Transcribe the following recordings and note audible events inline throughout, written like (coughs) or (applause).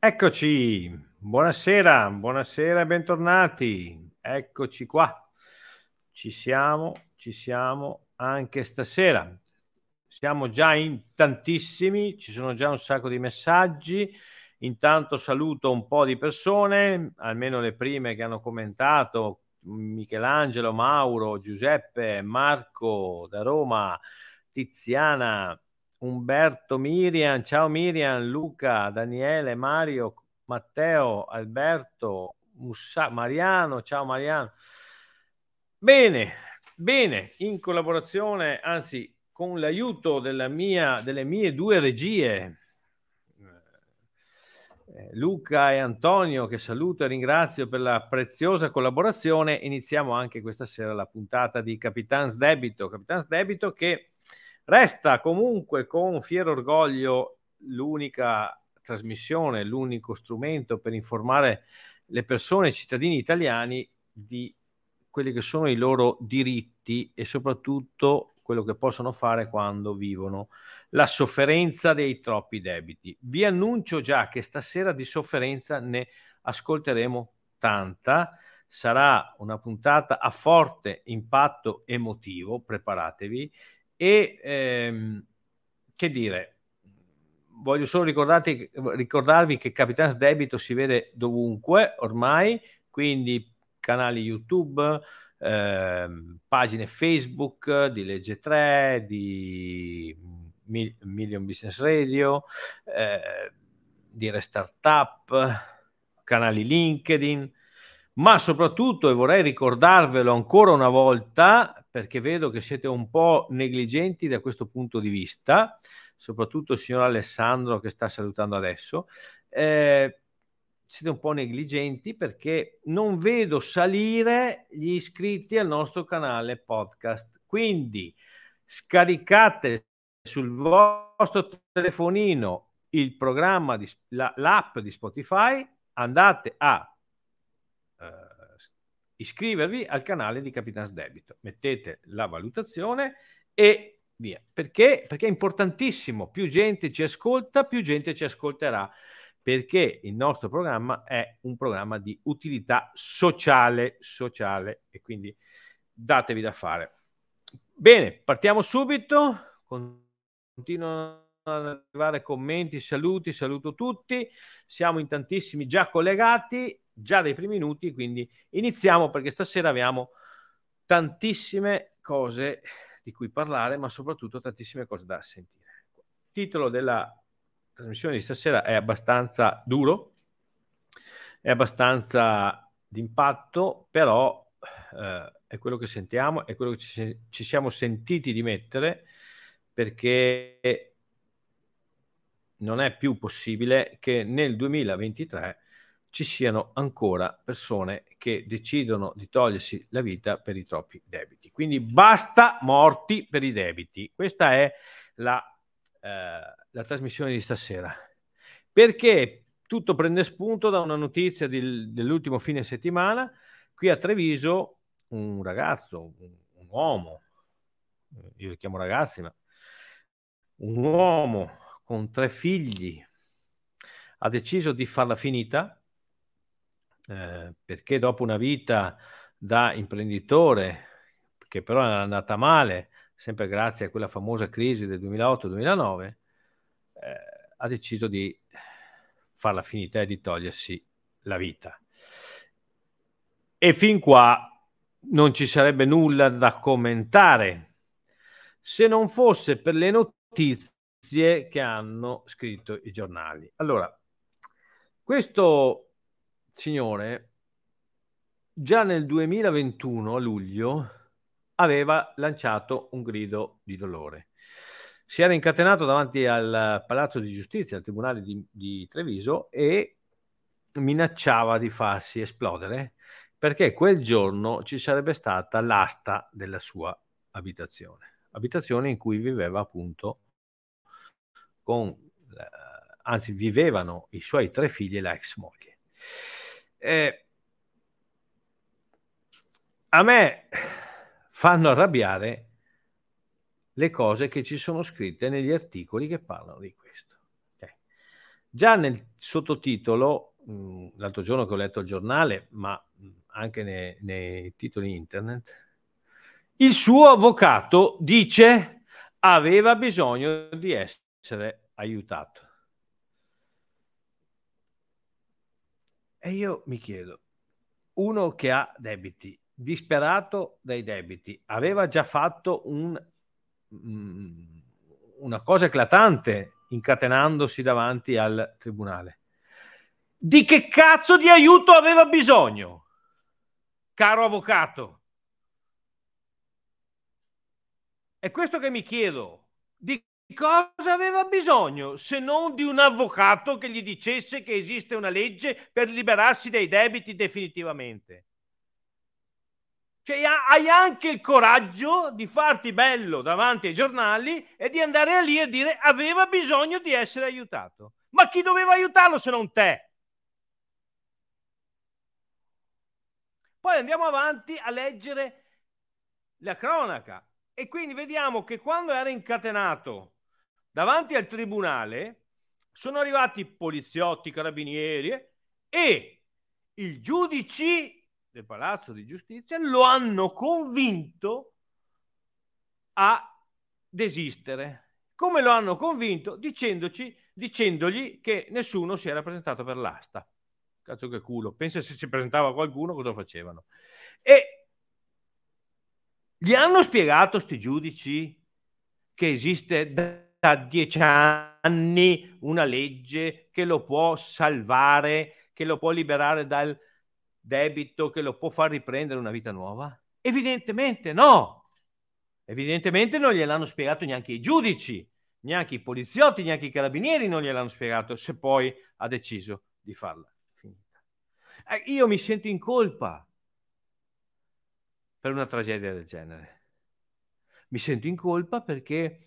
Eccoci, buonasera, buonasera e bentornati. Eccoci qua. Ci siamo, ci siamo anche stasera. Siamo già in tantissimi, ci sono già un sacco di messaggi. Intanto saluto un po' di persone, almeno le prime che hanno commentato, Michelangelo, Mauro, Giuseppe, Marco da Roma, Tiziana, Umberto, Miriam, ciao Miriam, Luca, Daniele, Mario, Matteo, Alberto, Mussa, Mariano, ciao Mariano. Bene, bene, in collaborazione, anzi con l'aiuto mia, delle mie due regie, eh, Luca e Antonio, che saluto e ringrazio per la preziosa collaborazione, iniziamo anche questa sera la puntata di Capitans Debito. Capitans Debito che Resta comunque con fiero orgoglio l'unica trasmissione, l'unico strumento per informare le persone, i cittadini italiani di quelli che sono i loro diritti e soprattutto quello che possono fare quando vivono la sofferenza dei troppi debiti. Vi annuncio già che stasera di sofferenza ne ascolteremo tanta. Sarà una puntata a forte impatto emotivo, preparatevi, e ehm, che dire, voglio solo ricordarvi che Capitans Debito si vede dovunque ormai, quindi canali YouTube, ehm, pagine Facebook di Legge 3, di Million Business Radio, eh, di Restartup, canali LinkedIn, ma soprattutto, e vorrei ricordarvelo ancora una volta, perché vedo che siete un po' negligenti da questo punto di vista, soprattutto il signor Alessandro che sta salutando adesso. Eh, siete un po' negligenti perché non vedo salire gli iscritti al nostro canale podcast. Quindi scaricate sul vostro telefonino il programma, di, la, l'app di Spotify, andate a eh, iscrivervi al canale di Capitans Debito, mettete la valutazione e via. Perché? Perché è importantissimo, più gente ci ascolta, più gente ci ascolterà, perché il nostro programma è un programma di utilità sociale, sociale e quindi datevi da fare. Bene, partiamo subito. Continuano ad arrivare commenti, saluti, saluto tutti. Siamo in tantissimi già collegati già dai primi minuti, quindi iniziamo perché stasera abbiamo tantissime cose di cui parlare, ma soprattutto tantissime cose da sentire. Il titolo della trasmissione di stasera è abbastanza duro, è abbastanza d'impatto, però eh, è quello che sentiamo, è quello che ci, ci siamo sentiti di mettere perché non è più possibile che nel 2023 ci siano ancora persone che decidono di togliersi la vita per i troppi debiti. Quindi basta morti per i debiti. Questa è la, eh, la trasmissione di stasera. Perché tutto prende spunto da una notizia di, dell'ultimo fine settimana. Qui a Treviso un ragazzo, un, un uomo, io li chiamo ragazzi, ma un uomo con tre figli ha deciso di farla finita eh, perché dopo una vita da imprenditore, che però è andata male, sempre grazie a quella famosa crisi del 2008-2009, eh, ha deciso di farla finita e di togliersi la vita. E fin qua non ci sarebbe nulla da commentare se non fosse per le notizie che hanno scritto i giornali. Allora, questo signore già nel 2021 a luglio aveva lanciato un grido di dolore. Si era incatenato davanti al Palazzo di Giustizia, al Tribunale di, di Treviso e minacciava di farsi esplodere perché quel giorno ci sarebbe stata l'asta della sua abitazione, abitazione in cui viveva appunto con, eh, anzi vivevano i suoi tre figli e la ex moglie. Eh, a me fanno arrabbiare le cose che ci sono scritte negli articoli che parlano di questo. Okay. Già nel sottotitolo, mh, l'altro giorno che ho letto il giornale, ma anche nei, nei titoli internet, il suo avvocato dice aveva bisogno di essere aiutato. E io mi chiedo, uno che ha debiti, disperato dai debiti, aveva già fatto un, mm, una cosa eclatante incatenandosi davanti al tribunale. Di che cazzo di aiuto aveva bisogno? caro avvocato. È questo che mi chiedo. Di cosa aveva bisogno se non di un avvocato che gli dicesse che esiste una legge per liberarsi dai debiti definitivamente? Cioè, hai anche il coraggio di farti bello davanti ai giornali e di andare lì e dire aveva bisogno di essere aiutato. Ma chi doveva aiutarlo se non te? Poi andiamo avanti a leggere la cronaca e quindi vediamo che quando era incatenato davanti al tribunale sono arrivati poliziotti, carabinieri e i giudici del Palazzo di Giustizia lo hanno convinto a desistere. Come lo hanno convinto? Dicendoci, dicendogli che nessuno si era presentato per l'asta cazzo che culo, pensa se si presentava qualcuno cosa facevano. E gli hanno spiegato sti giudici che esiste da dieci anni una legge che lo può salvare, che lo può liberare dal debito, che lo può far riprendere una vita nuova? Evidentemente no. Evidentemente non gliel'hanno spiegato neanche i giudici, neanche i poliziotti, neanche i carabinieri non gliel'hanno spiegato, se poi ha deciso di farla. Eh, io mi sento in colpa per una tragedia del genere. Mi sento in colpa perché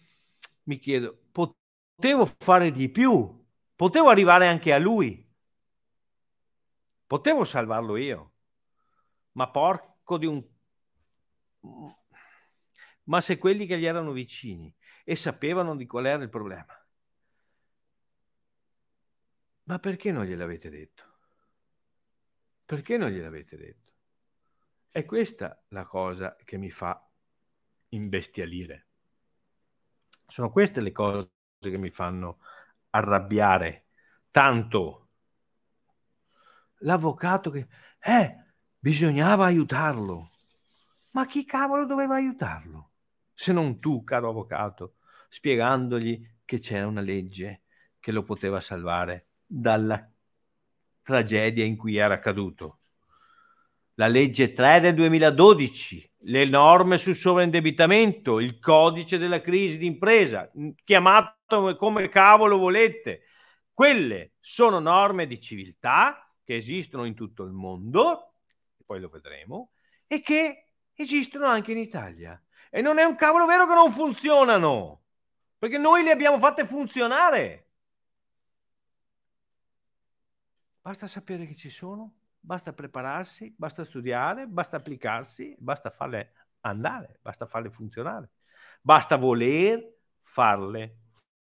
mi chiedo, potevo fare di più, potevo arrivare anche a lui, potevo salvarlo io, ma porco di un... Ma se quelli che gli erano vicini e sapevano di qual era il problema, ma perché non gliel'avete detto? Perché non gliel'avete detto? È questa la cosa che mi fa imbestialire. Sono queste le cose che mi fanno arrabbiare tanto. L'avvocato che... Eh, bisognava aiutarlo. Ma chi cavolo doveva aiutarlo? Se non tu, caro avvocato, spiegandogli che c'era una legge che lo poteva salvare dalla tragedia in cui era caduto. La legge 3 del 2012, le norme sul sovraindebitamento, il codice della crisi d'impresa, chiamato come cavolo volete, quelle sono norme di civiltà che esistono in tutto il mondo, poi lo vedremo, e che esistono anche in Italia. E non è un cavolo vero che non funzionano, perché noi le abbiamo fatte funzionare. Basta sapere che ci sono, basta prepararsi, basta studiare, basta applicarsi, basta farle andare, basta farle funzionare, basta voler farle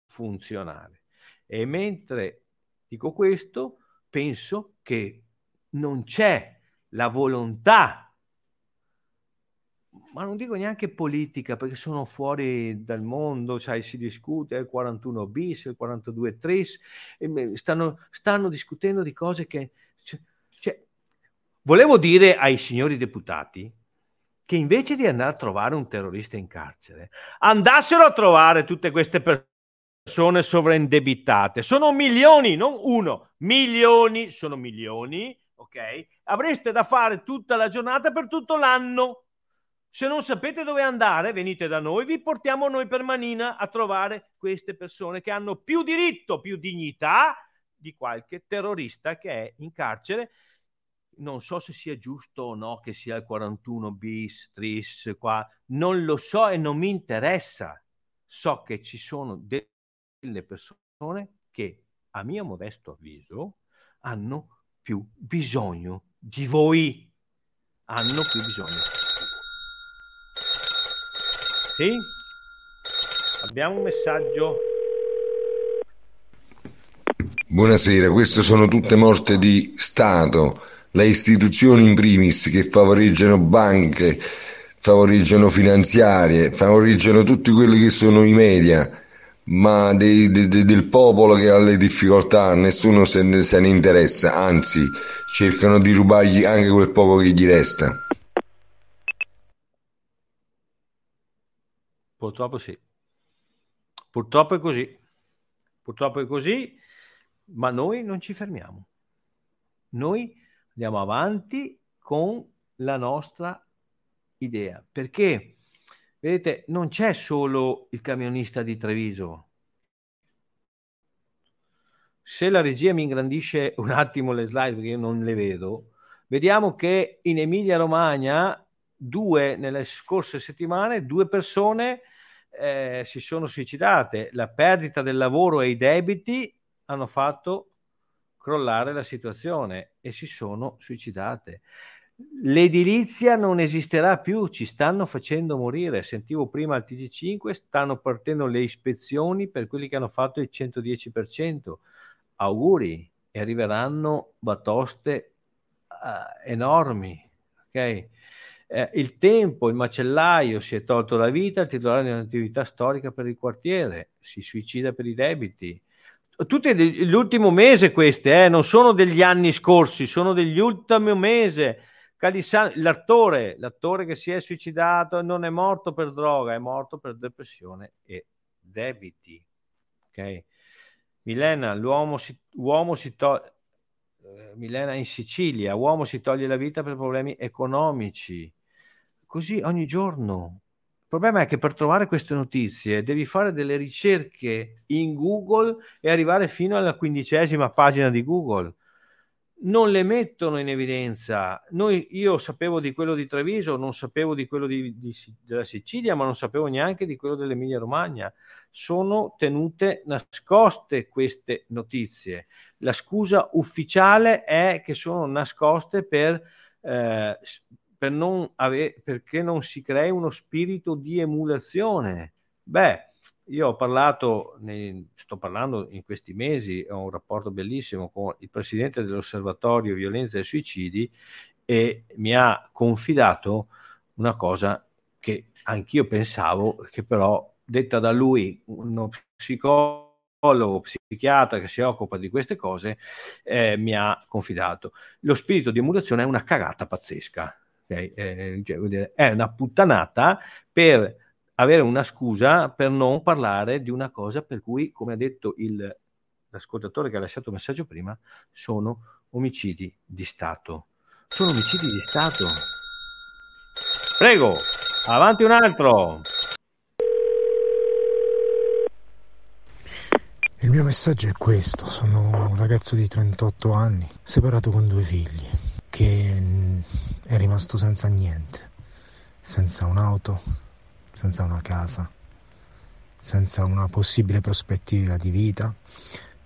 funzionare. E mentre dico questo, penso che non c'è la volontà ma non dico neanche politica perché sono fuori dal mondo, cioè si discute il 41 bis, il 42 tris, stanno, stanno discutendo di cose che... Cioè, cioè, volevo dire ai signori deputati che invece di andare a trovare un terrorista in carcere, andassero a trovare tutte queste persone sovraindebitate. Sono milioni, non uno, milioni, sono milioni, ok? Avreste da fare tutta la giornata per tutto l'anno se non sapete dove andare, venite da noi, vi portiamo noi per manina a trovare queste persone che hanno più diritto, più dignità di qualche terrorista che è in carcere. Non so se sia giusto o no che sia il 41 bis, tris, qua, non lo so e non mi interessa. So che ci sono delle persone che, a mio modesto avviso, hanno più bisogno di voi. Hanno più bisogno sì? Abbiamo un messaggio. Buonasera, queste sono tutte morte di Stato, le istituzioni in primis che favoreggiano banche, favoreggiano finanziarie, favoreggiano tutti quelli che sono i media, ma dei, de, de, del popolo che ha le difficoltà nessuno se ne, se ne interessa, anzi cercano di rubargli anche quel poco che gli resta. Purtroppo sì. Purtroppo è così. Purtroppo è così, ma noi non ci fermiamo. Noi andiamo avanti con la nostra idea. Perché, vedete, non c'è solo il camionista di Treviso. Se la regia mi ingrandisce un attimo le slide perché io non le vedo, vediamo che in Emilia Romagna due nelle scorse settimane, due persone eh, si sono suicidate. La perdita del lavoro e i debiti hanno fatto crollare la situazione e si sono suicidate. L'edilizia non esisterà più, ci stanno facendo morire. Sentivo prima al TG5, stanno partendo le ispezioni per quelli che hanno fatto il 110%. Auguri, e arriveranno batoste uh, enormi. Ok? Eh, il tempo, il macellaio si è tolto la vita, il titolare di un'attività storica per il quartiere, si suicida per i debiti. Tutte l'ultimo mese queste, eh, non sono degli anni scorsi, sono degli ultimi mesi. Calissano, l'attore, l'attore che si è suicidato non è morto per droga, è morto per depressione e debiti. Ok? Milena, l'uomo si, si toglie eh, Milena in Sicilia, uomo si toglie la vita per problemi economici. Così ogni giorno. Problema è che per trovare queste notizie devi fare delle ricerche in Google e arrivare fino alla quindicesima pagina di Google. Non le mettono in evidenza. Noi, io sapevo di quello di Treviso, non sapevo di quello di, di, della Sicilia, ma non sapevo neanche di quello dell'Emilia Romagna. Sono tenute nascoste queste notizie. La scusa ufficiale è che sono nascoste per eh, per non ave- perché non si crei uno spirito di emulazione. Beh, io ho parlato, nei, sto parlando in questi mesi, ho un rapporto bellissimo con il presidente dell'osservatorio violenza e suicidi e mi ha confidato una cosa che anch'io pensavo, che però detta da lui, uno psicologo, psichiatra che si occupa di queste cose, eh, mi ha confidato. Lo spirito di emulazione è una cagata pazzesca Okay? Eh, cioè, è una puttanata per avere una scusa per non parlare di una cosa per cui, come ha detto il, l'ascoltatore che ha lasciato il messaggio prima, sono omicidi di Stato. Sono omicidi di Stato. Prego, avanti un altro. Il mio messaggio è questo, sono un ragazzo di 38 anni, separato con due figli che è rimasto senza niente, senza un'auto, senza una casa, senza una possibile prospettiva di vita,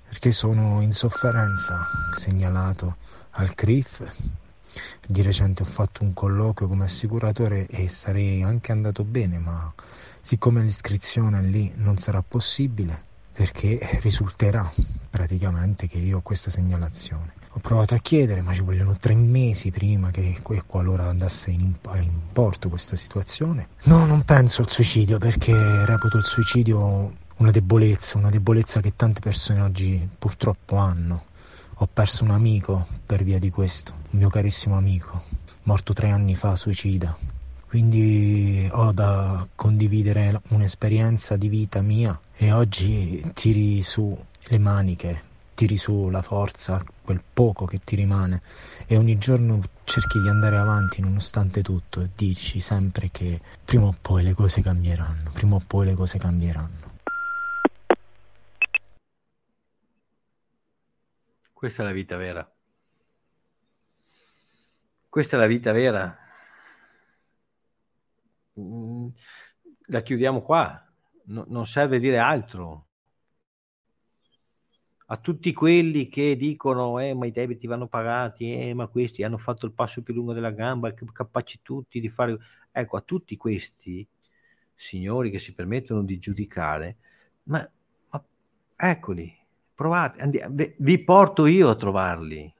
perché sono in sofferenza, segnalato al CRIF. Di recente ho fatto un colloquio come assicuratore e sarei anche andato bene, ma siccome l'iscrizione lì non sarà possibile, perché risulterà praticamente che io ho questa segnalazione. Ho provato a chiedere, ma ci vogliono tre mesi prima che qualora andasse in, in porto questa situazione. No, non penso al suicidio perché reputo il suicidio una debolezza, una debolezza che tante persone oggi purtroppo hanno. Ho perso un amico per via di questo, un mio carissimo amico, morto tre anni fa, suicida. Quindi ho da condividere un'esperienza di vita mia e oggi tiri su le maniche, tiri su la forza, quel poco che ti rimane e ogni giorno cerchi di andare avanti nonostante tutto e dici sempre che prima o poi le cose cambieranno, prima o poi le cose cambieranno. Questa è la vita vera. Questa è la vita vera. Mm, la chiudiamo qua, no, non serve dire altro. A tutti quelli che dicono, eh, ma i debiti vanno pagati, eh, ma questi hanno fatto il passo più lungo della gamba, capaci tutti di fare... Ecco, a tutti questi signori che si permettono di giudicare, ma, ma eccoli, Provate, andiamo, vi porto io a trovarli.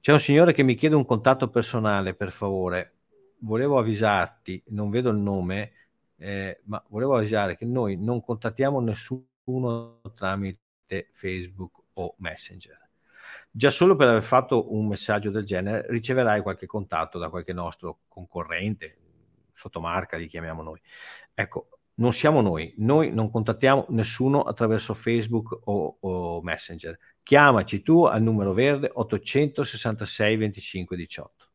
C'è un signore che mi chiede un contatto personale, per favore. Volevo avvisarti, non vedo il nome, eh, ma volevo avvisare che noi non contattiamo nessuno tramite Facebook o Messenger. Già solo per aver fatto un messaggio del genere riceverai qualche contatto da qualche nostro concorrente, sottomarca li chiamiamo noi. Ecco, non siamo noi, noi non contattiamo nessuno attraverso Facebook o, o Messenger. Chiamaci tu al numero verde 866 25 18.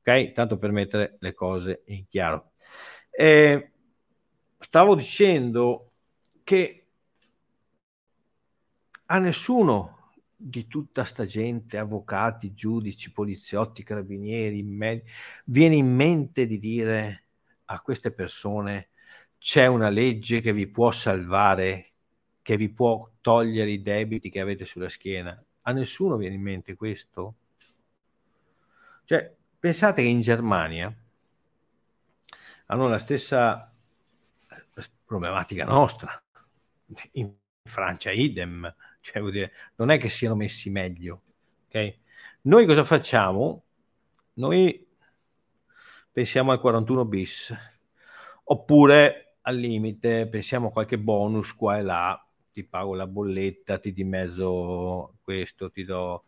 Ok? Tanto per mettere le cose in chiaro. Eh, stavo dicendo che a nessuno di tutta sta gente, avvocati, giudici, poliziotti, carabinieri, med- viene in mente di dire a queste persone c'è una legge che vi può salvare, che vi può togliere i debiti che avete sulla schiena. A nessuno viene in mente questo? Cioè, pensate che in Germania hanno la stessa problematica nostra, in Francia idem, cioè, vuol dire, non è che siano messi meglio. Okay? Noi cosa facciamo? Noi pensiamo al 41 bis, oppure al limite pensiamo a qualche bonus qua e là, ti pago la bolletta, ti dimezzo questo, ti do...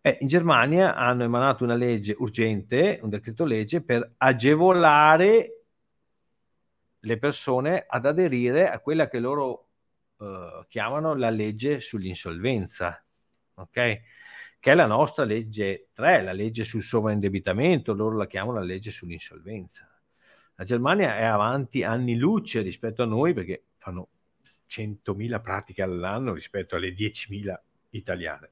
Eh, in Germania hanno emanato una legge urgente, un decreto legge per agevolare le persone ad aderire a quella che loro eh, chiamano la legge sull'insolvenza, ok? Che è la nostra legge 3, la legge sul sovraindebitamento, loro la chiamano la legge sull'insolvenza. La Germania è avanti anni luce rispetto a noi perché fanno 100.000 pratiche all'anno rispetto alle 10.000 italiane.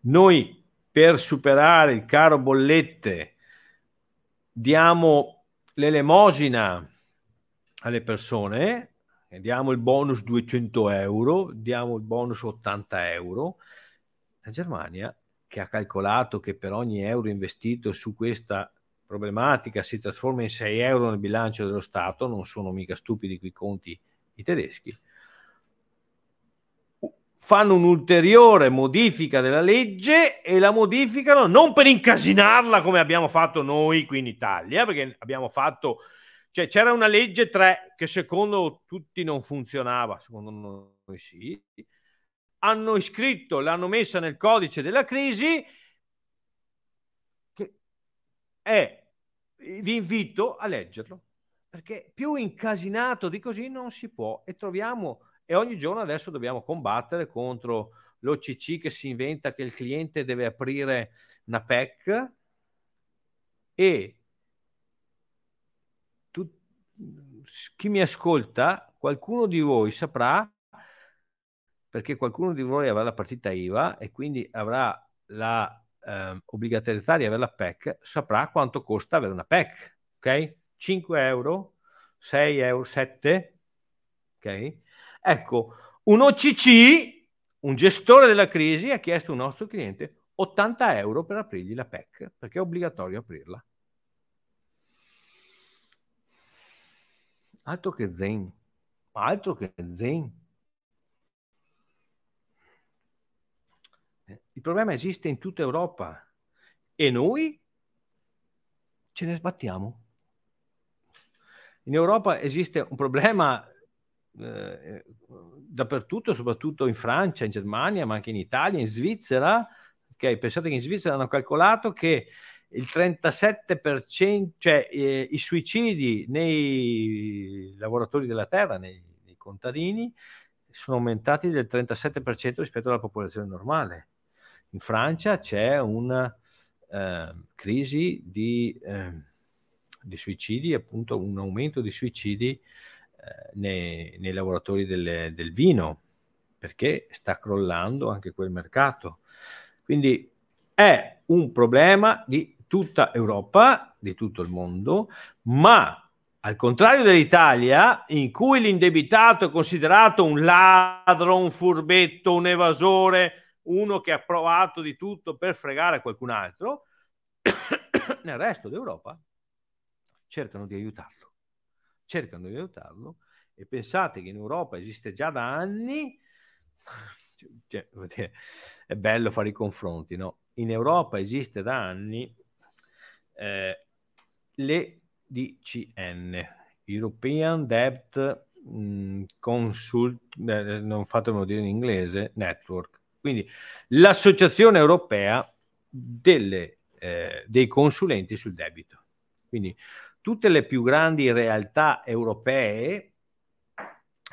Noi per superare il caro bollette diamo l'elemosina alle persone, diamo il bonus 200 euro, diamo il bonus 80 euro. La Germania, che ha calcolato che per ogni euro investito su questa problematica si trasforma in 6 euro nel bilancio dello Stato, non sono mica stupidi quei conti i tedeschi, fanno un'ulteriore modifica della legge e la modificano non per incasinarla come abbiamo fatto noi qui in Italia, perché abbiamo fatto, cioè c'era una legge 3 che secondo tutti non funzionava, secondo noi sì, hanno iscritto, l'hanno messa nel codice della crisi è, vi invito a leggerlo, perché più incasinato di così non si può. E troviamo, e ogni giorno adesso dobbiamo combattere contro l'OCC che si inventa che il cliente deve aprire una PEC e chi mi ascolta, qualcuno di voi saprà, perché qualcuno di voi avrà la partita IVA e quindi avrà la eh, obbligatorietà di avere la PEC saprà quanto costa avere una PEC, ok? 5 euro, 6 euro, 7, ok? Ecco, un OCC, un gestore della crisi, ha chiesto a un nostro cliente 80 euro per aprirgli la PEC, perché è obbligatorio aprirla. Altro che Zen, altro che Zen. problema esiste in tutta Europa e noi ce ne sbattiamo. In Europa esiste un problema eh, dappertutto, soprattutto in Francia, in Germania, ma anche in Italia, in Svizzera. Okay, pensate che in Svizzera hanno calcolato che il 37%, cioè eh, i suicidi nei lavoratori della terra, nei, nei, contadini, sono aumentati del 37% rispetto alla popolazione normale. In Francia c'è una eh, crisi di, eh, di, suicidi, appunto un aumento di suicidi eh, nei, nei, lavoratori del, del vino, perché sta crollando anche quel mercato. Quindi è un problema di tutta Europa, di tutto il mondo, ma al contrario dell'Italia, in cui l'indebitato è considerato un ladro, un furbetto, un evasore, uno che ha provato di tutto per fregare qualcun altro, (coughs) nel resto d'Europa cercano di aiutarlo. Cercano di aiutarlo e pensate che in Europa esiste già da anni, cioè, è bello fare i confronti, no? In Europa esiste da anni eh, le DCN, European Debt mh, Consult, eh, non fatemelo dire in inglese, Network. Quindi l'associazione europea delle, eh, dei consulenti sul debito. Quindi tutte le più grandi realtà europee,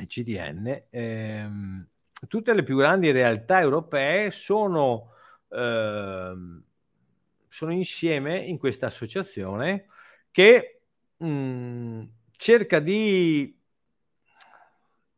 CDN, ehm, tutte le più grandi realtà europee sono ehm, sono insieme in questa associazione che mh, mm, cerca di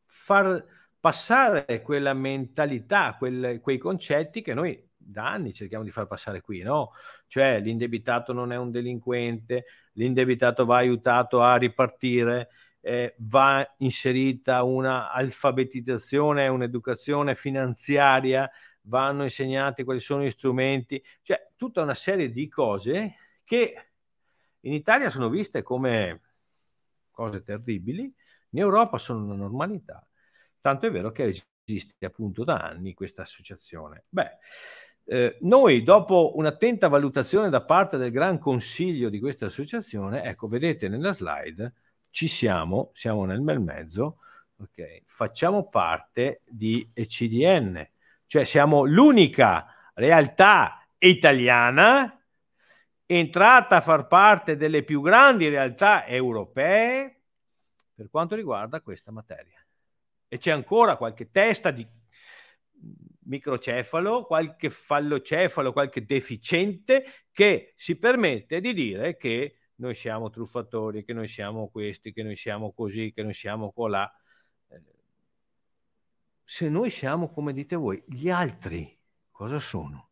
far passare quella mentalità, quel, quei concetti che noi da anni cerchiamo di far passare qui, no? Cioè l'indebitato non è un delinquente, l'indebitato va aiutato a ripartire, eh, va inserita una alfabetizzazione, un'educazione finanziaria vanno insegnati quali sono gli strumenti, cioè tutta una serie di cose che in Italia sono viste come cose terribili, in Europa sono una normalità. Tanto è vero che esiste appunto da anni questa associazione. Beh, eh, noi dopo un'attenta valutazione da parte del Gran Consiglio di questa associazione, ecco, vedete nella slide, ci siamo, siamo nel bel mezzo, ok, facciamo parte di ECDN, cioè siamo l'unica realtà italiana entrata a far parte delle più grandi realtà europee per quanto riguarda questa materia. E c'è ancora qualche testa di microcefalo, qualche fallocefalo, qualche deficiente che si permette di dire che noi siamo truffatori, che noi siamo questi, che noi siamo così, che noi siamo colà se noi siamo come dite voi, gli altri cosa sono?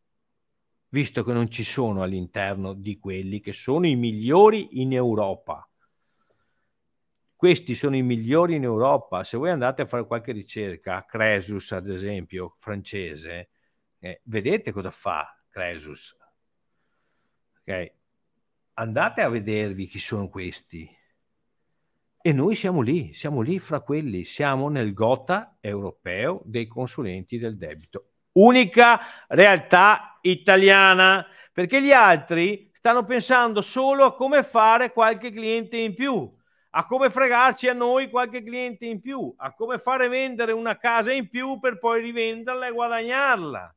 Visto che non ci sono all'interno di quelli che sono i migliori in Europa. Questi sono i migliori in Europa. Se voi andate a fare qualche ricerca, Cresus ad esempio, francese, eh, vedete cosa fa Cresus. Okay. Andate a vedervi chi sono questi e noi siamo lì, siamo lì fra quelli, siamo nel gota europeo dei consulenti del debito. Unica realtà italiana, perché gli altri stanno pensando solo a come fare qualche cliente in più, a come fregarci a noi qualche cliente in più, a come fare vendere una casa in più per poi rivenderla e guadagnarla.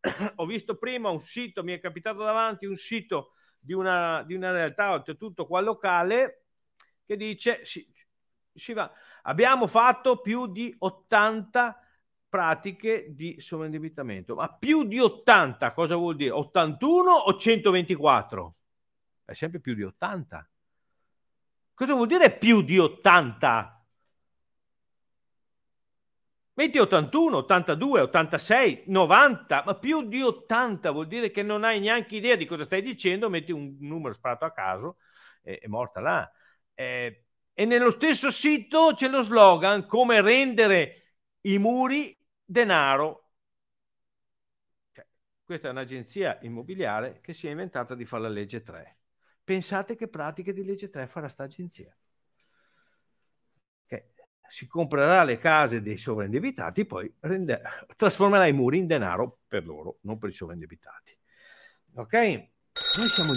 (coughs) Ho visto prima un sito, mi è capitato davanti un sito di una, di una realtà, oltretutto qua locale, che dice si, si va. abbiamo fatto più di 80 pratiche di sovraindebitamento, ma più di 80 cosa vuol dire? 81 o 124? È sempre più di 80. Cosa vuol dire più di 80? Metti 81, 82, 86, 90, ma più di 80 vuol dire che non hai neanche idea di cosa stai dicendo, metti un numero sparato a caso e è morta là. Eh, e nello stesso sito c'è lo slogan come rendere i muri denaro. Cioè, questa è un'agenzia immobiliare che si è inventata di fare la legge 3. Pensate che pratiche di legge 3 farà sta agenzia. Okay. si comprerà le case dei sovraindebitati, poi rende, trasformerà i muri in denaro per loro, non per i sovraindebitati. Ok? Noi siamo...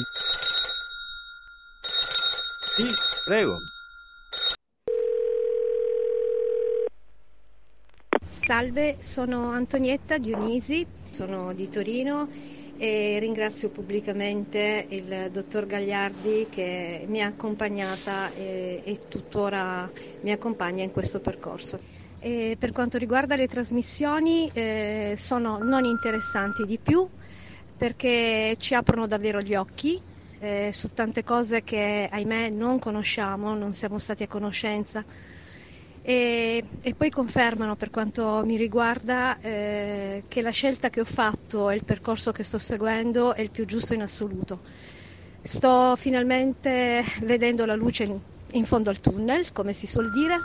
Sì, prego. Salve, sono Antonietta Dionisi, sono di Torino e ringrazio pubblicamente il dottor Gagliardi che mi ha accompagnata e, e tuttora mi accompagna in questo percorso. E per quanto riguarda le trasmissioni eh, sono non interessanti di più perché ci aprono davvero gli occhi eh, su tante cose che ahimè non conosciamo, non siamo stati a conoscenza e, e poi confermano per quanto mi riguarda eh, che la scelta che ho fatto e il percorso che sto seguendo è il più giusto in assoluto. Sto finalmente vedendo la luce in, in fondo al tunnel, come si suol dire,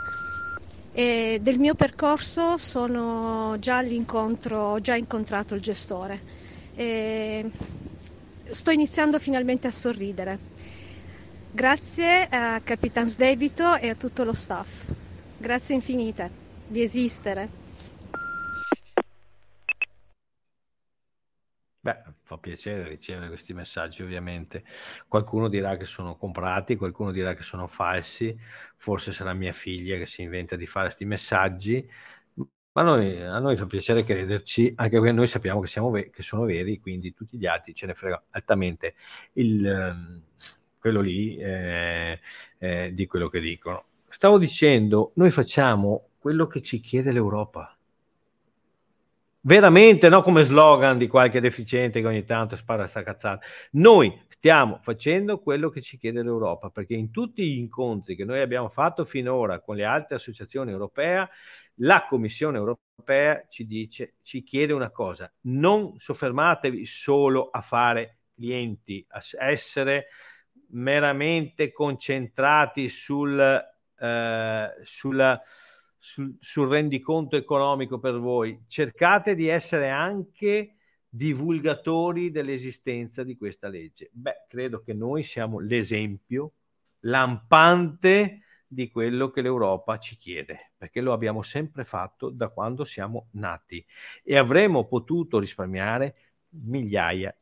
e del mio percorso sono già all'incontro, ho già incontrato il gestore. E sto iniziando finalmente a sorridere. Grazie a Capitans Debito e a tutto lo staff. Grazie infinite di esistere. Beh, fa piacere ricevere questi messaggi, ovviamente. Qualcuno dirà che sono comprati, qualcuno dirà che sono falsi, forse sarà mia figlia che si inventa di fare questi messaggi, ma noi, a noi fa piacere crederci, anche perché noi sappiamo che, ve- che sono veri, quindi tutti gli altri ce ne frega altamente il, ehm, quello lì eh, eh, di quello che dicono stavo dicendo, noi facciamo quello che ci chiede l'Europa. Veramente, no come slogan di qualche deficiente che ogni tanto spara sta cazzata. Noi stiamo facendo quello che ci chiede l'Europa, perché in tutti gli incontri che noi abbiamo fatto finora con le altre associazioni europee, la Commissione europea ci dice, ci chiede una cosa, non soffermatevi solo a fare clienti, a essere meramente concentrati sul eh, sulla, sul, sul rendiconto economico per voi, cercate di essere anche divulgatori dell'esistenza di questa legge. Beh, credo che noi siamo l'esempio lampante di quello che l'Europa ci chiede, perché lo abbiamo sempre fatto da quando siamo nati e avremmo potuto risparmiare migliaia,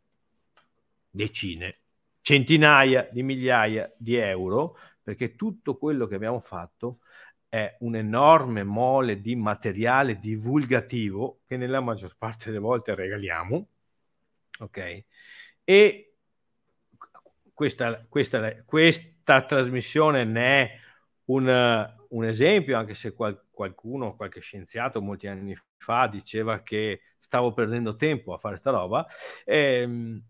decine, centinaia di migliaia di euro perché tutto quello che abbiamo fatto è un enorme mole di materiale divulgativo che nella maggior parte delle volte regaliamo, ok? E questa, questa, questa trasmissione ne è un, un esempio, anche se qual, qualcuno, qualche scienziato molti anni fa diceva che stavo perdendo tempo a fare sta roba. Ehm,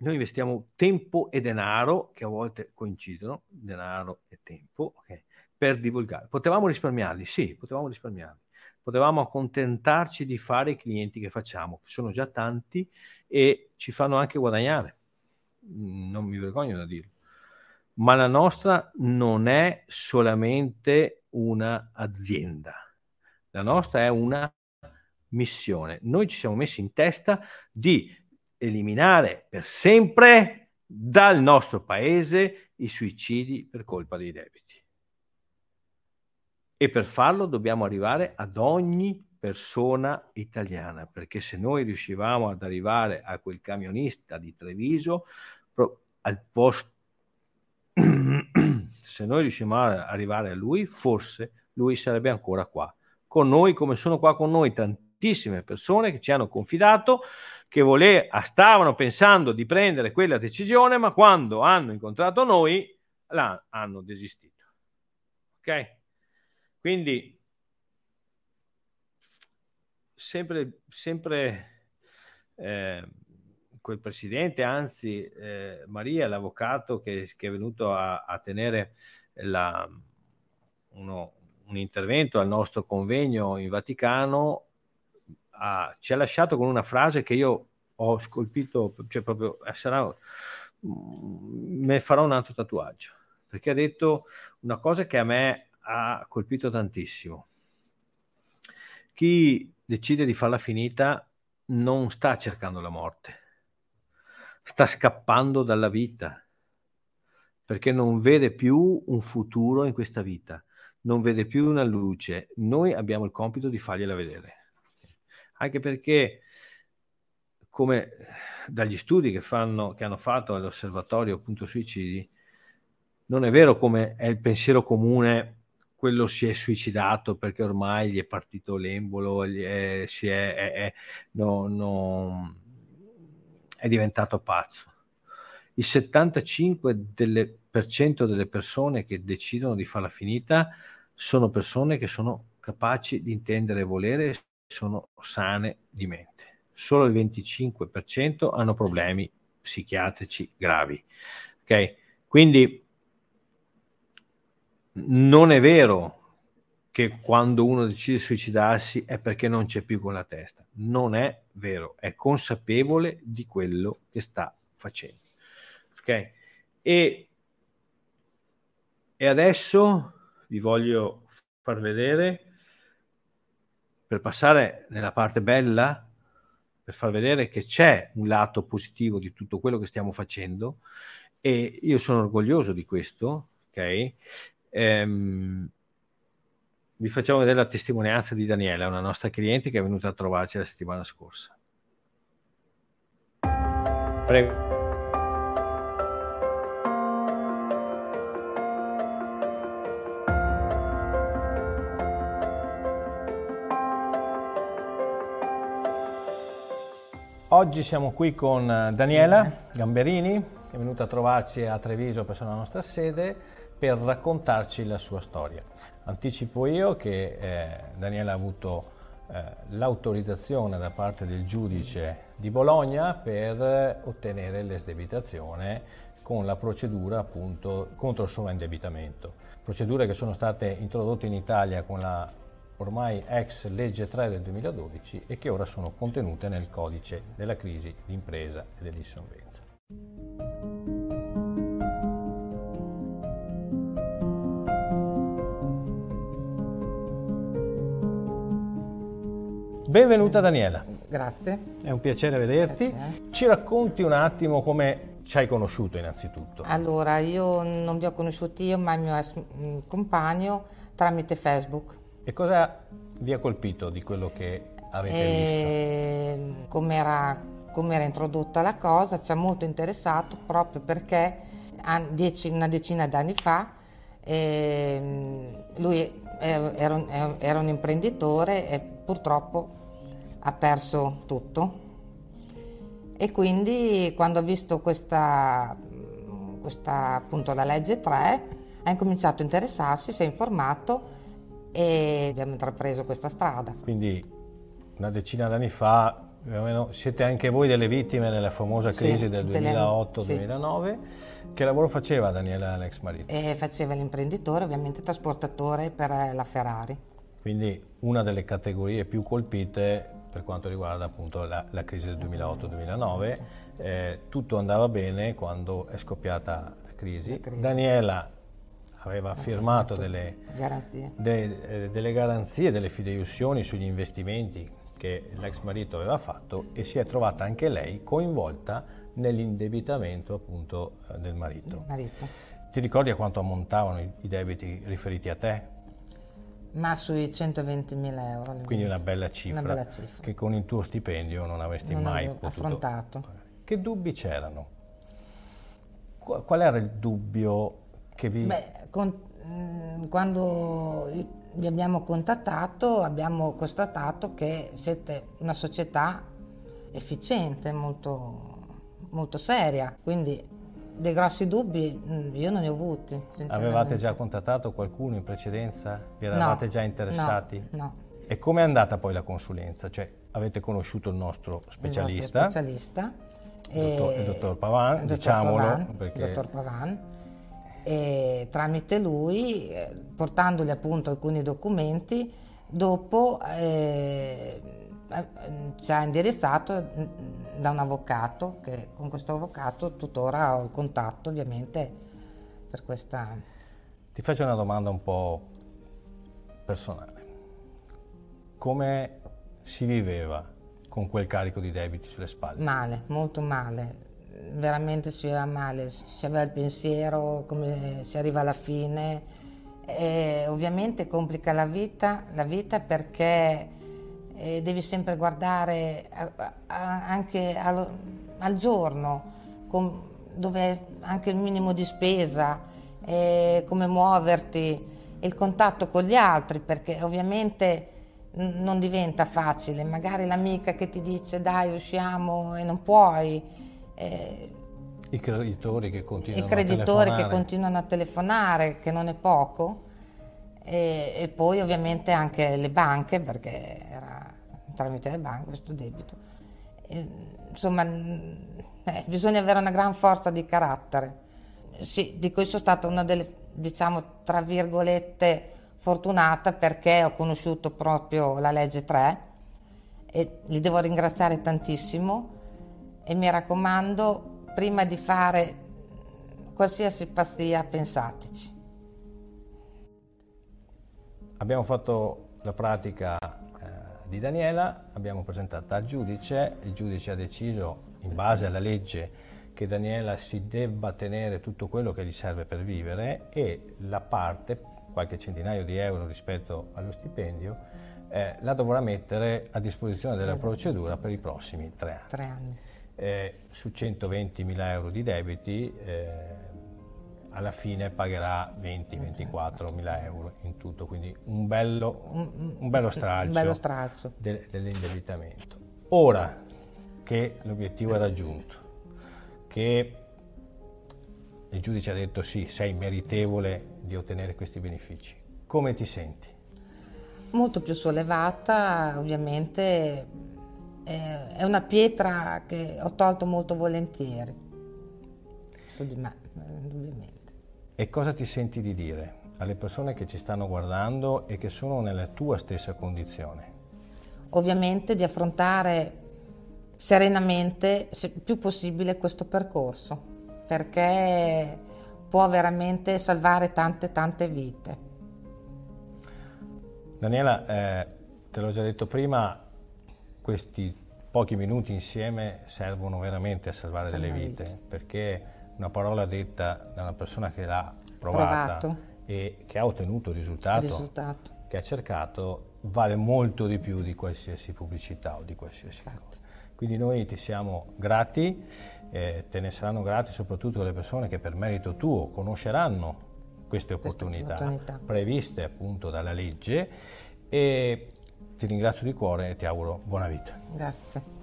noi investiamo tempo e denaro, che a volte coincidono, denaro e tempo, okay, per divulgare. Potevamo risparmiarli? Sì, potevamo risparmiarli. Potevamo accontentarci di fare i clienti che facciamo, che sono già tanti e ci fanno anche guadagnare. Non mi vergogno da dirlo. Ma la nostra non è solamente un'azienda, la nostra è una missione. Noi ci siamo messi in testa di eliminare per sempre dal nostro paese i suicidi per colpa dei debiti. E per farlo dobbiamo arrivare ad ogni persona italiana, perché se noi riuscivamo ad arrivare a quel camionista di Treviso, pro, al posto, (clears throat) se noi riuscivamo ad arrivare a lui, forse lui sarebbe ancora qua. Con noi, come sono qua con noi tantissime persone che ci hanno confidato, che vole- stavano pensando di prendere quella decisione, ma quando hanno incontrato noi la, hanno desistito. Ok? Quindi sempre, sempre eh, quel presidente, anzi eh, Maria, l'avvocato che, che, è venuto a, a tenere la, uno, un intervento al nostro convegno in Vaticano, ha, ci ha lasciato con una frase che io ho scolpito, cioè proprio eh, sarà, mm, me farò un altro tatuaggio, perché ha detto una cosa che a me ha colpito tantissimo. Chi decide di farla finita non sta cercando la morte, sta scappando dalla vita, perché non vede più un futuro in questa vita. non vede più una luce, noi abbiamo il compito di fargliela vedere. Anche perché, come dagli studi che, fanno, che hanno fatto all'osservatorio appunto suicidi, non è vero come è il pensiero comune quello si è suicidato perché ormai gli è partito l'embolo, è, è, è, è, no, no, è diventato pazzo. Il 75% delle, delle persone che decidono di farla finita sono persone che sono capaci di intendere e volere sono sane di mente. Solo il 25% hanno problemi psichiatrici gravi. Ok? Quindi non è vero che quando uno decide di suicidarsi è perché non c'è più con la testa. Non è vero, è consapevole di quello che sta facendo. Ok? E, e adesso vi voglio far vedere, per passare nella parte bella, per far vedere che c'è un lato positivo di tutto quello che stiamo facendo e io sono orgoglioso di questo, ok? Ehm, vi facciamo vedere la testimonianza di Daniela, una nostra cliente che è venuta a trovarci la settimana scorsa. Prego. Oggi siamo qui con Daniela Gamberini, che è venuta a trovarci a Treviso presso la nostra sede per raccontarci la sua storia. Anticipo io che eh, Daniela ha avuto eh, l'autorizzazione da parte del giudice di Bologna per ottenere l'esdebitazione con la procedura appunto contro il sovraindebitamento. Procedure che sono state introdotte in Italia con la ormai ex legge 3 del 2012 e che ora sono contenute nel codice della crisi d'impresa e dell'insolvenza. Benvenuta Daniela. Grazie. È un piacere vederti. Grazie. Ci racconti un attimo come ci hai conosciuto innanzitutto. Allora, io non vi ho conosciuto io, ma il mio ex mm, compagno tramite Facebook. E cosa vi ha colpito di quello che avete e... visto? Come era, come era introdotta la cosa, ci ha molto interessato proprio perché dieci, una decina d'anni fa eh, lui era un, era un imprenditore e purtroppo ha perso tutto e quindi quando ha visto questa, questa appunto la legge 3 ha incominciato a interessarsi, si è informato e abbiamo intrapreso questa strada. Quindi una decina d'anni fa siete anche voi delle vittime della famosa crisi sì, del 2008-2009. Sì. Che lavoro faceva Daniela l'ex marito? E faceva l'imprenditore, ovviamente trasportatore per la Ferrari. Quindi una delle categorie più colpite per quanto riguarda appunto la, la crisi del 2008-2009. Eh, tutto andava bene quando è scoppiata la crisi. crisi. Daniela aveva firmato delle garanzie. De, eh, delle garanzie, delle fideiussioni sugli investimenti che l'ex marito aveva fatto e si è trovata anche lei coinvolta nell'indebitamento appunto eh, del marito. marito. Ti ricordi a quanto ammontavano i, i debiti riferiti a te? Ma sui 120.000 euro. Quindi una bella, cifra, una bella cifra che con il tuo stipendio non avresti non mai potuto... affrontato. Che dubbi c'erano? Qual era il dubbio che vi... Beh, con, mm, quando vi abbiamo contattato abbiamo constatato che siete una società efficiente, molto, molto seria, quindi dei grossi dubbi mm, io non ne ho avuti. Avevate già contattato qualcuno in precedenza? Vi eravate no, già interessati? No, no. E com'è andata poi la consulenza? Cioè avete conosciuto il nostro specialista? Il nostro specialista. Il dottor, il dottor Pavan, dottor diciamolo. Pavan, perché... dottor Pavan. E tramite lui, eh, portandogli appunto alcuni documenti, dopo eh ci ha indirizzato da un avvocato, che con questo avvocato tuttora ho il contatto ovviamente per questa... Ti faccio una domanda un po' personale. Come si viveva con quel carico di debiti sulle spalle? Male, molto male. Veramente si viveva male, si aveva il pensiero come si arriva alla fine E ovviamente complica la vita, la vita perché eh, devi sempre guardare a, a, anche al, al giorno, con, dove anche il minimo di spesa, eh, come muoverti, il contatto con gli altri, perché ovviamente non diventa facile, magari l'amica che ti dice dai usciamo e non puoi. Eh, I creditori che continuano I creditori che continuano a telefonare, che non è poco, e, e, poi ovviamente anche le banche, perché era tramite le banche questo debito. E, insomma, eh, bisogna avere una gran forza di carattere. Sì, di cui sono stata una delle, diciamo, tra virgolette, fortunata perché ho conosciuto proprio la legge 3 e li devo ringraziare tantissimo e mi raccomando, prima di fare qualsiasi pazzia, pensateci. Abbiamo fatto la pratica di Daniela, abbiamo presentato al giudice, il giudice ha deciso in base alla legge che Daniela si debba tenere tutto quello che gli serve per vivere e la parte qualche centinaio di euro rispetto allo stipendio, eh, la dovrà mettere a disposizione della procedura per i prossimi tre anni. Tre anni. Eh, su 120 mila euro di debiti eh, alla fine pagherà 20-24 mila euro in tutto, quindi un bello, un bello stralcio, un bello stralcio. De, dell'indebitamento. Ora che l'obiettivo è raggiunto, che il giudice ha detto sì, sei meritevole di ottenere questi benefici. Come ti senti? Molto più sollevata, ovviamente è una pietra che ho tolto molto volentieri su di me, ovviamente. E cosa ti senti di dire alle persone che ci stanno guardando e che sono nella tua stessa condizione? Ovviamente di affrontare serenamente, se più possibile, questo percorso perché può veramente salvare tante tante vite. Daniela, eh, te l'ho già detto prima, questi pochi minuti insieme servono veramente a salvare Salva delle vite, vite, perché una parola detta da una persona che l'ha provata Provato. e che ha ottenuto il risultato, risultato, che ha cercato, vale molto di più di qualsiasi pubblicità o di qualsiasi Infatti. cosa. Quindi noi ti siamo grati, eh, te ne saranno grati soprattutto le persone che per merito tuo conosceranno queste opportunità, opportunità. previste appunto dalla legge e ti ringrazio di cuore e ti auguro buona vita. Grazie.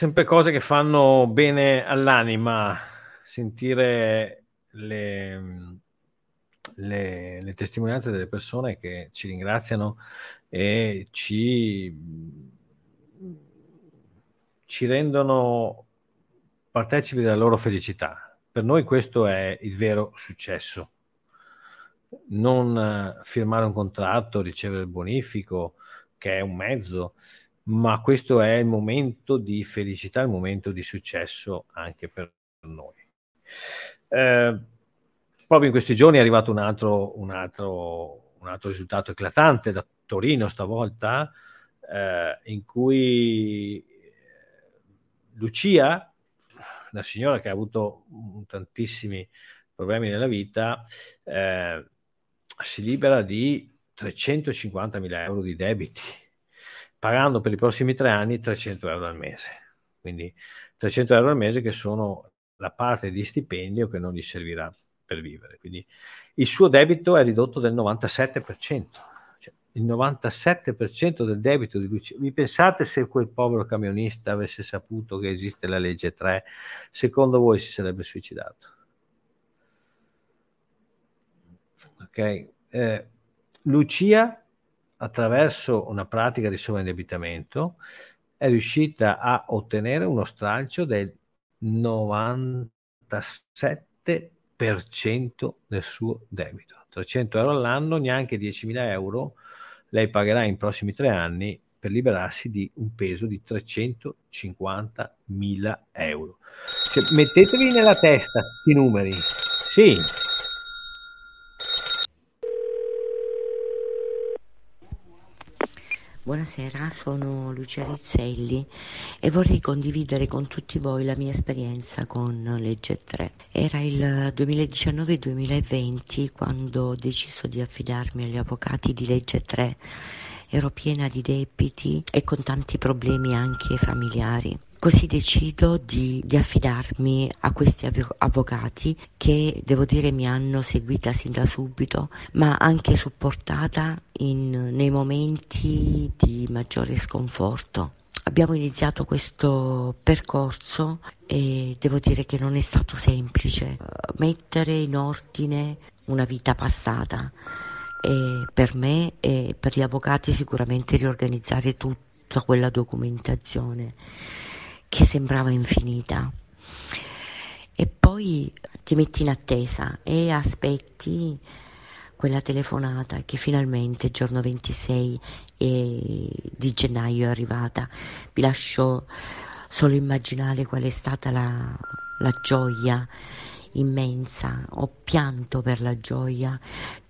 Sempre cose che fanno bene all'anima sentire le, le, le, testimonianze delle persone che ci ringraziano e ci, ci rendono partecipi della loro felicità. Per noi questo è il vero successo. Non firmare un contratto, ricevere il bonifico, che è un mezzo, ma questo è il momento di felicità, il momento di successo anche per noi. Eh, proprio in questi giorni è arrivato un altro, un altro, un altro risultato eclatante da Torino stavolta, eh, in cui Lucia, una signora che ha avuto tantissimi problemi nella vita, eh, si libera di 350.000 euro di debiti, pagando per i prossimi tre anni 300 euro al mese. Quindi 300 euro al mese che sono la parte di stipendio che non gli servirà per vivere. Quindi il suo debito è ridotto del 97%. Cioè, il 97% del debito di Lucia. Vi pensate se quel povero camionista avesse saputo che esiste la legge 3, secondo voi si sarebbe suicidato? Ok? Eh, Lucia, attraverso una pratica di sovraindebitamento, è riuscita a ottenere uno stralcio del 97% del suo debito. 300 euro all'anno, neanche 10.000 euro lei pagherà in prossimi tre anni per liberarsi di un peso di 350.000 euro. Cioè, mettetevi nella testa questi numeri. Sì. Buonasera, sono Lucia Rizzelli e vorrei condividere con tutti voi la mia esperienza con Legge 3. Era il 2019-2020 quando ho deciso di affidarmi agli avvocati di Legge 3. Ero piena di debiti e con tanti problemi anche familiari. Così decido di, di, affidarmi a questi avvocati che devo dire mi hanno seguita sin da subito, ma anche supportata in, nei momenti di maggiore sconforto. Abbiamo iniziato questo percorso e devo dire che non è stato semplice mettere in ordine una vita passata e per me e per gli avvocati sicuramente riorganizzare tutta quella documentazione che sembrava infinita. E poi ti metti in attesa e aspetti quella telefonata che finalmente il giorno 26 di gennaio è arrivata. Vi lascio solo immaginare qual è stata la, la gioia immensa, ho pianto per la gioia,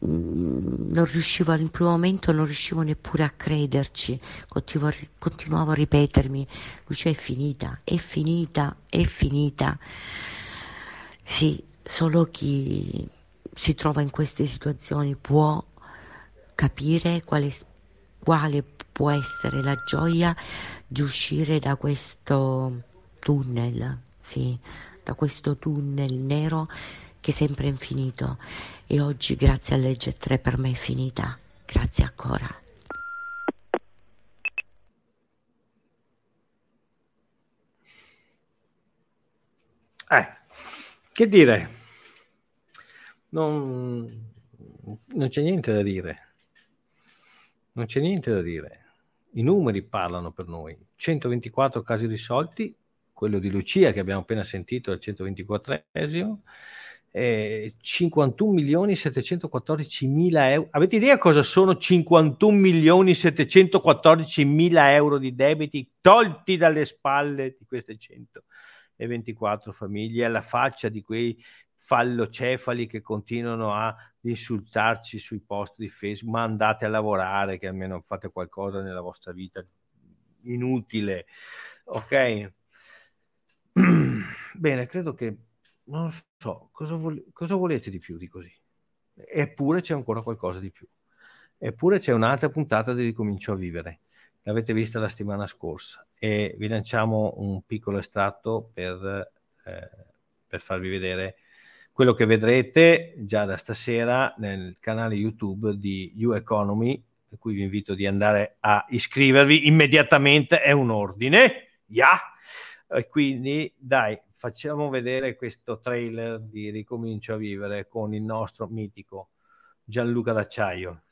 mm, non riuscivo in primo momento, non riuscivo neppure a crederci, continuavo, continuavo a ripetermi, Lucia è finita, è finita, è finita. Sì, solo chi si trova in queste situazioni può capire quale, quale può essere la gioia di uscire da questo tunnel, sì, da questo tunnel nero che sempre è infinito e oggi grazie a legge 3 per me è finita. Grazie ancora. Eh, che dire? Non, non c'è niente da dire. Non c'è niente da dire. I numeri parlano per noi. 124 casi risolti, quello di Lucia che abbiamo appena sentito al 124esimo, eh, 51 milioni 714 mila euro. Avete idea cosa sono 51 milioni 714 mila euro di debiti tolti dalle spalle di queste 124 famiglie alla faccia di quei fallocefali che continuano a insultarci sui post di Facebook, ma andate a lavorare che almeno fate qualcosa nella vostra vita inutile. Ok? Bene, credo che non so cosa, vo- cosa volete di più di così. Eppure c'è ancora qualcosa di più. Eppure c'è un'altra puntata di Ricomincio a vivere. L'avete vista la settimana scorsa e vi lanciamo un piccolo estratto per, eh, per farvi vedere quello che vedrete già da stasera nel canale YouTube di U Economy, per cui vi invito di andare a iscrivervi immediatamente, è un ordine. Yeah! E quindi dai, facciamo vedere questo trailer di Ricomincio a vivere con il nostro mitico Gianluca D'Acciaio.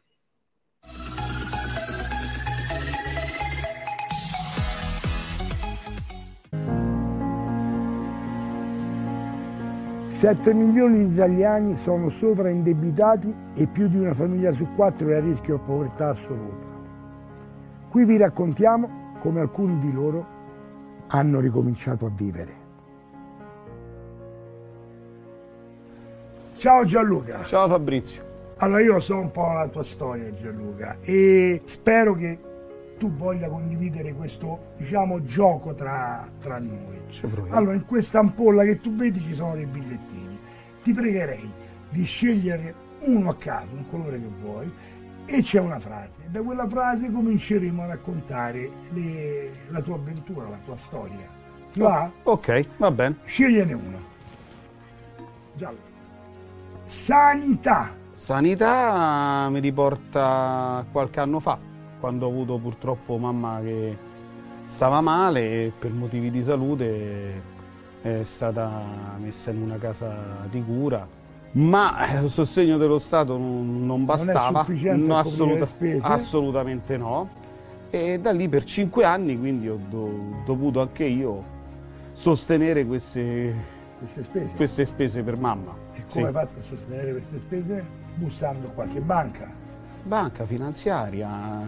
Sette milioni di italiani sono sovraindebitati e più di una famiglia su quattro è a rischio di povertà assoluta. Qui vi raccontiamo come alcuni di loro hanno ricominciato a vivere. Ciao Gianluca. Ciao Fabrizio. Allora io so un po' la tua storia Gianluca e spero che tu voglia condividere questo diciamo gioco tra, tra noi. Allora in questa ampolla che tu vedi ci sono dei bigliettini. Ti pregherei di scegliere uno a caso, un colore che vuoi e c'è una frase. Da quella frase cominceremo a raccontare le, la tua avventura, la tua storia. Ti va? Ok, va bene. Scegliene uno. Giallo. Sanità. Sanità mi riporta qualche anno fa, quando ho avuto purtroppo mamma che stava male e per motivi di salute è stata messa in una casa di cura ma eh, il sostegno dello Stato non, non bastava, non no, assoluta, assolutamente no. E da lì per cinque anni quindi ho do, dovuto anche io sostenere queste, queste, spese. queste spese. per mamma. E come sì. fatto a sostenere queste spese? Bussando qualche banca? Banca, finanziaria.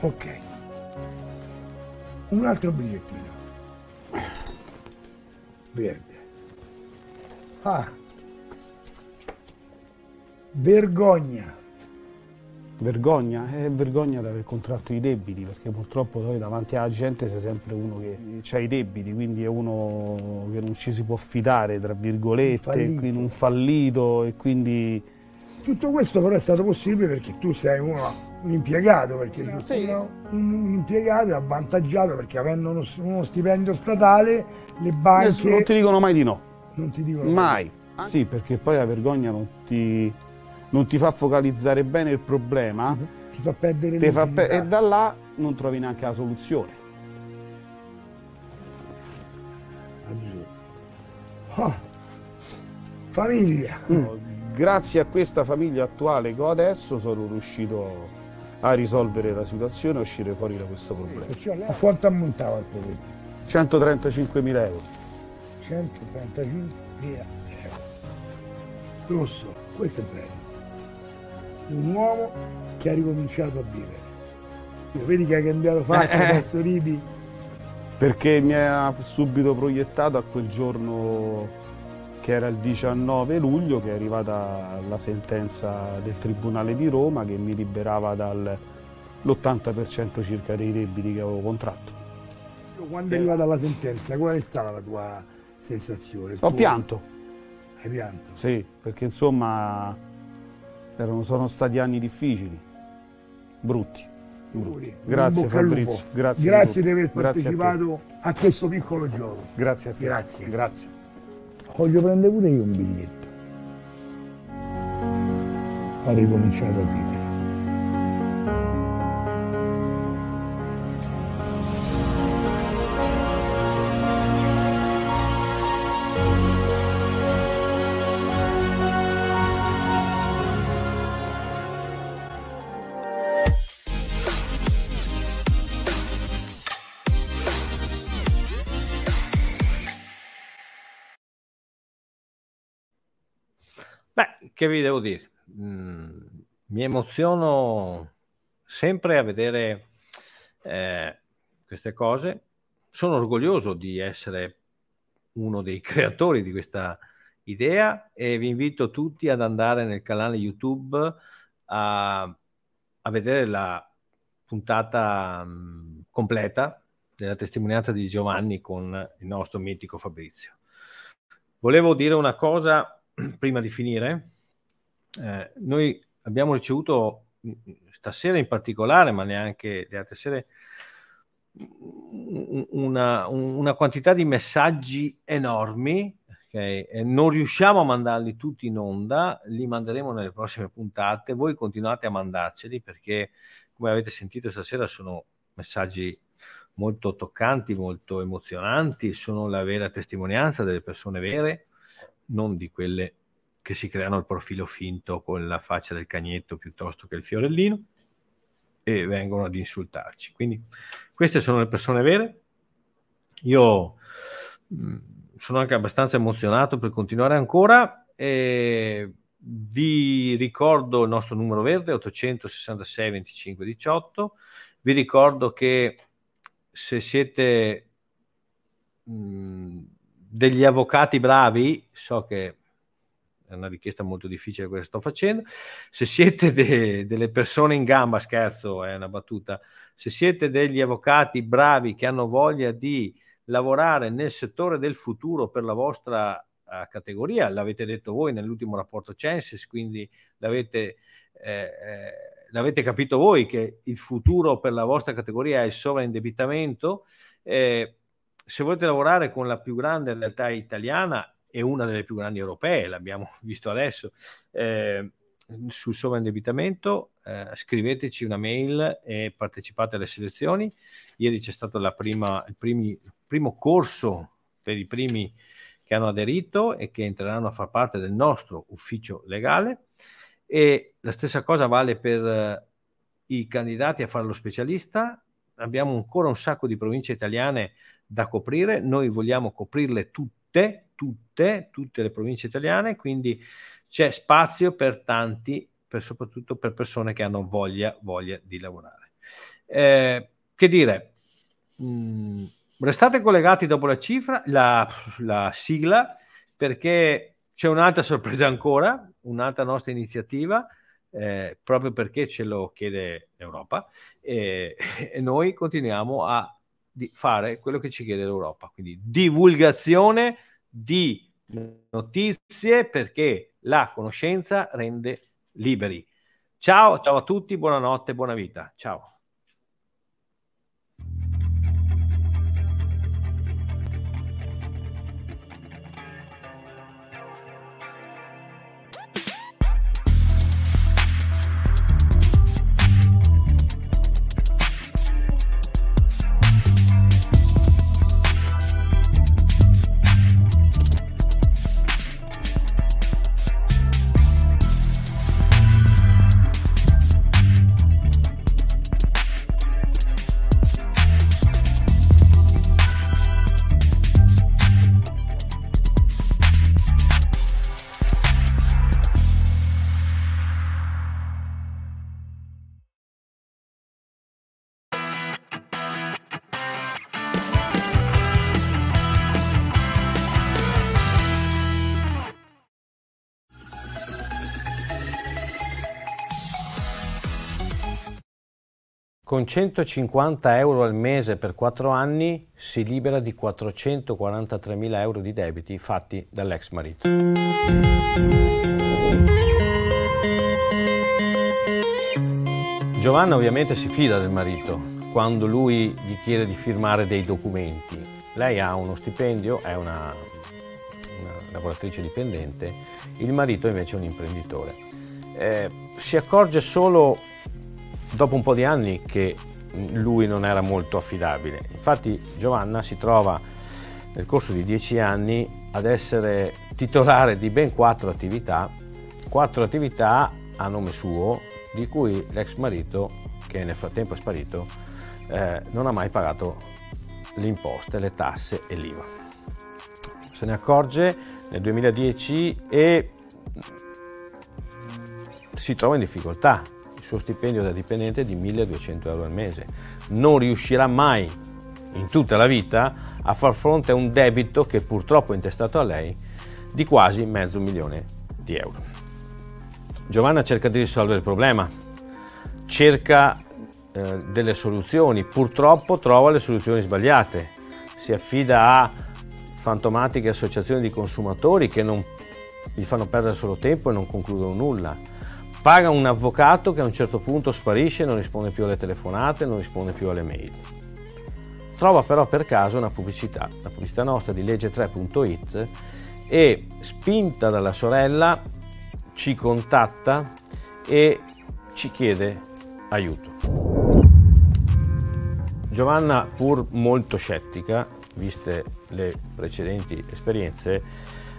Ok. Un altro bigliettino. Verde. Ah. Vergogna. Vergogna, è vergogna di aver contratto i debiti, perché purtroppo poi davanti alla gente sei sempre uno che ha i debiti, quindi è uno che non ci si può fidare, tra virgolette, un fallito, un fallito e quindi... Tutto questo però è stato possibile perché tu sei uno, un impiegato, perché sì. un, un impiegato è avvantaggiato perché avendo uno, uno, stipendio statale le banche... Non ti dicono mai di no. Non ti dicono mai. mai. Sì, perché poi la vergogna non ti non ti fa focalizzare bene il problema, ti fa perdere ti fa pe- e da là non trovi neanche la soluzione. Oh. Famiglia. Mm. Grazie a questa famiglia attuale che ho adesso sono riuscito a risolvere la situazione e uscire fuori da questo problema. A quanto ammontava il problema? 135.000 euro. 135.000 euro. Rosso, questo è bello un uomo che ha ricominciato a vivere. Vedi che ha cambiato faccia, (laughs) adesso ridi. Perché mi ha subito proiettato a quel giorno che era il 19 luglio, che è arrivata la sentenza del Tribunale di Roma che mi liberava dall'80% circa dei debiti che avevo contratto. Quando è arrivata la sentenza, qual è stata la tua sensazione? Ho pianto. Hai pianto? Sì, perché insomma erano, sono stati anni difficili, brutti. brutti. Grazie Fabrizio. Grazie, Grazie di aver partecipato a, a, questo piccolo gioco. Grazie a te. Grazie. Grazie. Voglio prendere pure io un biglietto. Ha ricominciato a vivere. Che vi devo dire? Mm, mi emoziono sempre a vedere eh, queste cose. Sono orgoglioso di essere uno dei creatori di questa idea e vi invito tutti ad andare nel canale YouTube a, a vedere la puntata mm, completa della testimonianza di Giovanni con il nostro mitico Fabrizio. Volevo dire una cosa prima di finire eh, noi abbiamo ricevuto stasera in particolare, ma neanche le altre sere, una, una quantità di messaggi enormi. Okay? non riusciamo a mandarli tutti in onda, li manderemo nelle prossime puntate. Voi continuate a mandarceli perché, come avete sentito stasera, sono messaggi molto toccanti, molto emozionanti, sono la vera testimonianza delle persone vere, non di quelle che si creano il profilo finto con la faccia del cagnetto piuttosto che il fiorellino e vengono ad insultarci. Quindi queste sono le persone vere. Io mh, mm, sono anche abbastanza emozionato per continuare ancora. E vi ricordo il nostro numero verde 866 25 18. Vi ricordo che se siete mh, mm, degli avvocati bravi, so che è una richiesta molto difficile quella che sto facendo. Se siete de- delle persone in gamba, scherzo, è una battuta, se siete degli avvocati bravi che hanno voglia di lavorare nel settore del futuro per la vostra uh, categoria, l'avete detto voi nell'ultimo rapporto Census, quindi l'avete, eh, eh, l'avete capito voi che il futuro per la vostra categoria è il sovraindebitamento. Eh, se volete lavorare con la più grande realtà italiana è una delle più grandi europee, l'abbiamo (laughs) visto adesso, eh, sul sovraindebitamento, eh, scriveteci una mail e partecipate alle selezioni. Ieri c'è stato prima, il, primi, primo corso per i primi che hanno aderito e che entreranno a far parte del nostro ufficio legale e la stessa cosa vale per eh, i candidati a fare lo specialista. Abbiamo ancora un sacco di province italiane da coprire, noi vogliamo coprirle tutte tutte, tutte le province italiane, quindi c'è spazio per tanti, per, soprattutto per persone che hanno voglia, voglia di lavorare. Eh, che dire, mh, mm, restate collegati dopo la cifra, la, la sigla, perché c'è un'altra sorpresa ancora, un'altra nostra iniziativa. eh, proprio perché ce lo chiede l'Europa e, e noi continuiamo a fare quello che ci chiede l'Europa, quindi divulgazione di notizie perché la conoscenza rende liberi. Ciao, ciao a tutti, buonanotte, buona vita. Ciao. 150 euro al mese per 4 anni si libera di 443 mila euro di debiti fatti dall'ex marito. Giovanna ovviamente si fida del marito quando lui gli chiede di firmare dei documenti. Lei ha uno stipendio, è una, una lavoratrice dipendente, il marito invece è un imprenditore. Eh, si accorge solo dopo un po' di anni che lui non era molto affidabile. Infatti Giovanna si trova nel corso di dieci anni ad essere titolare di ben quattro attività, quattro attività a nome suo, di cui l'ex marito, che nel frattempo è sparito, eh, non ha mai pagato le imposte, le tasse e l'IVA. Se ne accorge nel 2010 e si trova in difficoltà suo stipendio da dipendente è di 1200 euro al mese. Non riuscirà mai in tutta la vita a far fronte a un debito che purtroppo è intestato a lei di quasi mezzo milione di euro. Giovanna cerca di risolvere il problema, cerca eh, delle soluzioni, purtroppo trova le soluzioni sbagliate, si affida a fantomatiche associazioni di consumatori che non gli fanno perdere solo tempo e non concludono nulla paga un avvocato che a un certo punto sparisce, non risponde più alle telefonate, non risponde più alle mail. Trova però per caso una pubblicità, la pubblicità nostra di legge3.it e spinta dalla sorella ci contatta e ci chiede aiuto. Giovanna, pur molto scettica, viste le precedenti esperienze,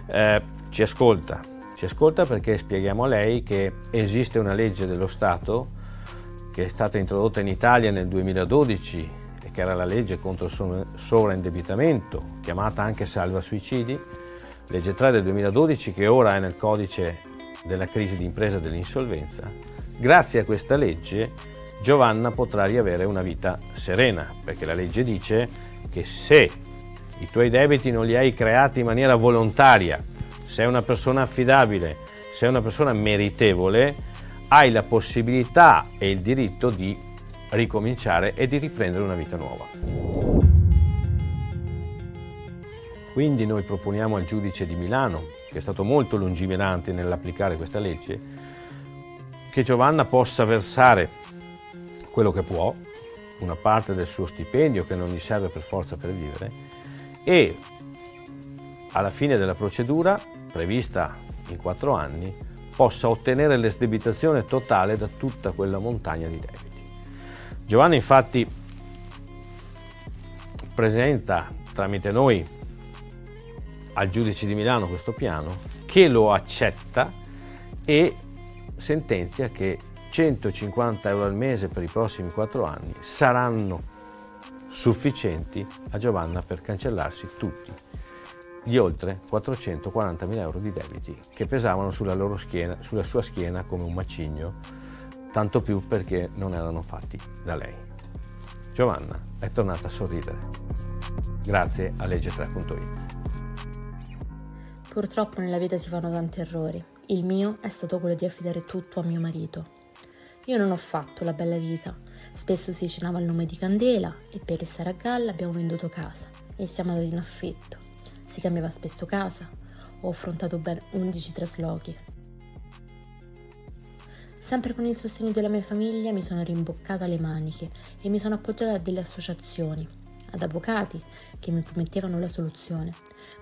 eh, ci ascolta, ci ascolta perché spieghiamo a lei che esiste una legge dello Stato che è stata introdotta in Italia nel 2012 e che era la legge contro il sovraindebitamento, chiamata anche salva suicidi, legge 3 del 2012 che ora è nel codice della crisi d'impresa dell'insolvenza. Grazie a questa legge Giovanna potrà riavere una vita serena, perché la legge dice che se i tuoi debiti non li hai creati in maniera volontaria sei una persona affidabile, sei una persona meritevole, hai la possibilità e il diritto di ricominciare e di riprendere una vita nuova. Quindi noi proponiamo al giudice di Milano, che è stato molto lungimirante nell'applicare questa legge, che Giovanna possa versare quello che può, una parte del suo stipendio che non gli serve per forza per vivere, e alla fine della procedura prevista in quattro anni, possa ottenere l'esdebitazione totale da tutta quella montagna di debiti. Giovanni infatti presenta tramite noi al giudice di Milano questo piano che lo accetta e sentenzia che 150 euro al mese per i prossimi quattro anni saranno sufficienti a Giovanna per cancellarsi tutti gli oltre 440.000 euro di debiti che pesavano sulla, schiena, sulla sua schiena come un macigno, tanto più perché non erano fatti da lei. Giovanna è tornata a sorridere. Grazie a legge3.it. Purtroppo nella vita si fanno tanti errori. il mio è stato quello di affidare tutto a mio marito. Io non ho fatto la bella vita. Spesso si cenava al nome di Candela e per restare a galla abbiamo venduto casa e siamo andati in affitto. Si cambiava spesso casa. Ho affrontato ben 11 traslochi. Sempre con il sostegno della mia famiglia mi sono rimboccata le maniche e mi sono appoggiata a delle associazioni, ad avvocati che mi promettevano la soluzione,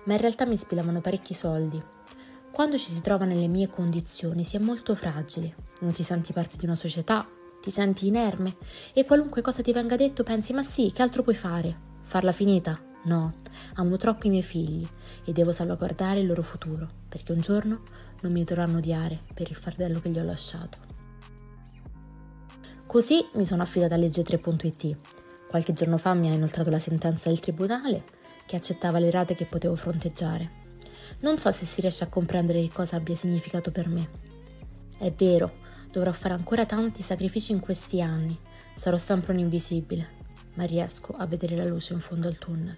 ma in realtà mi spilavano parecchi soldi. Quando ci si trova nelle mie condizioni si è molto fragili, non ti senti parte di una società, ti senti inerme e qualunque cosa ti venga detto pensi ma sì, che altro puoi fare? Farla finita? No, amo troppo i miei figli e devo salvaguardare il loro futuro, perché un giorno non mi dovranno odiare per il fardello che gli ho lasciato. Così mi sono affidata a legge3.it. Qualche giorno fa mi ha inoltrato la sentenza del tribunale che accettava le rate che potevo fronteggiare. Non so se si riesce a comprendere che cosa abbia significato per me. È vero, dovrò fare ancora tanti sacrifici in questi anni, sarò sempre un invisibile, ma riesco a vedere la luce in fondo al tunnel.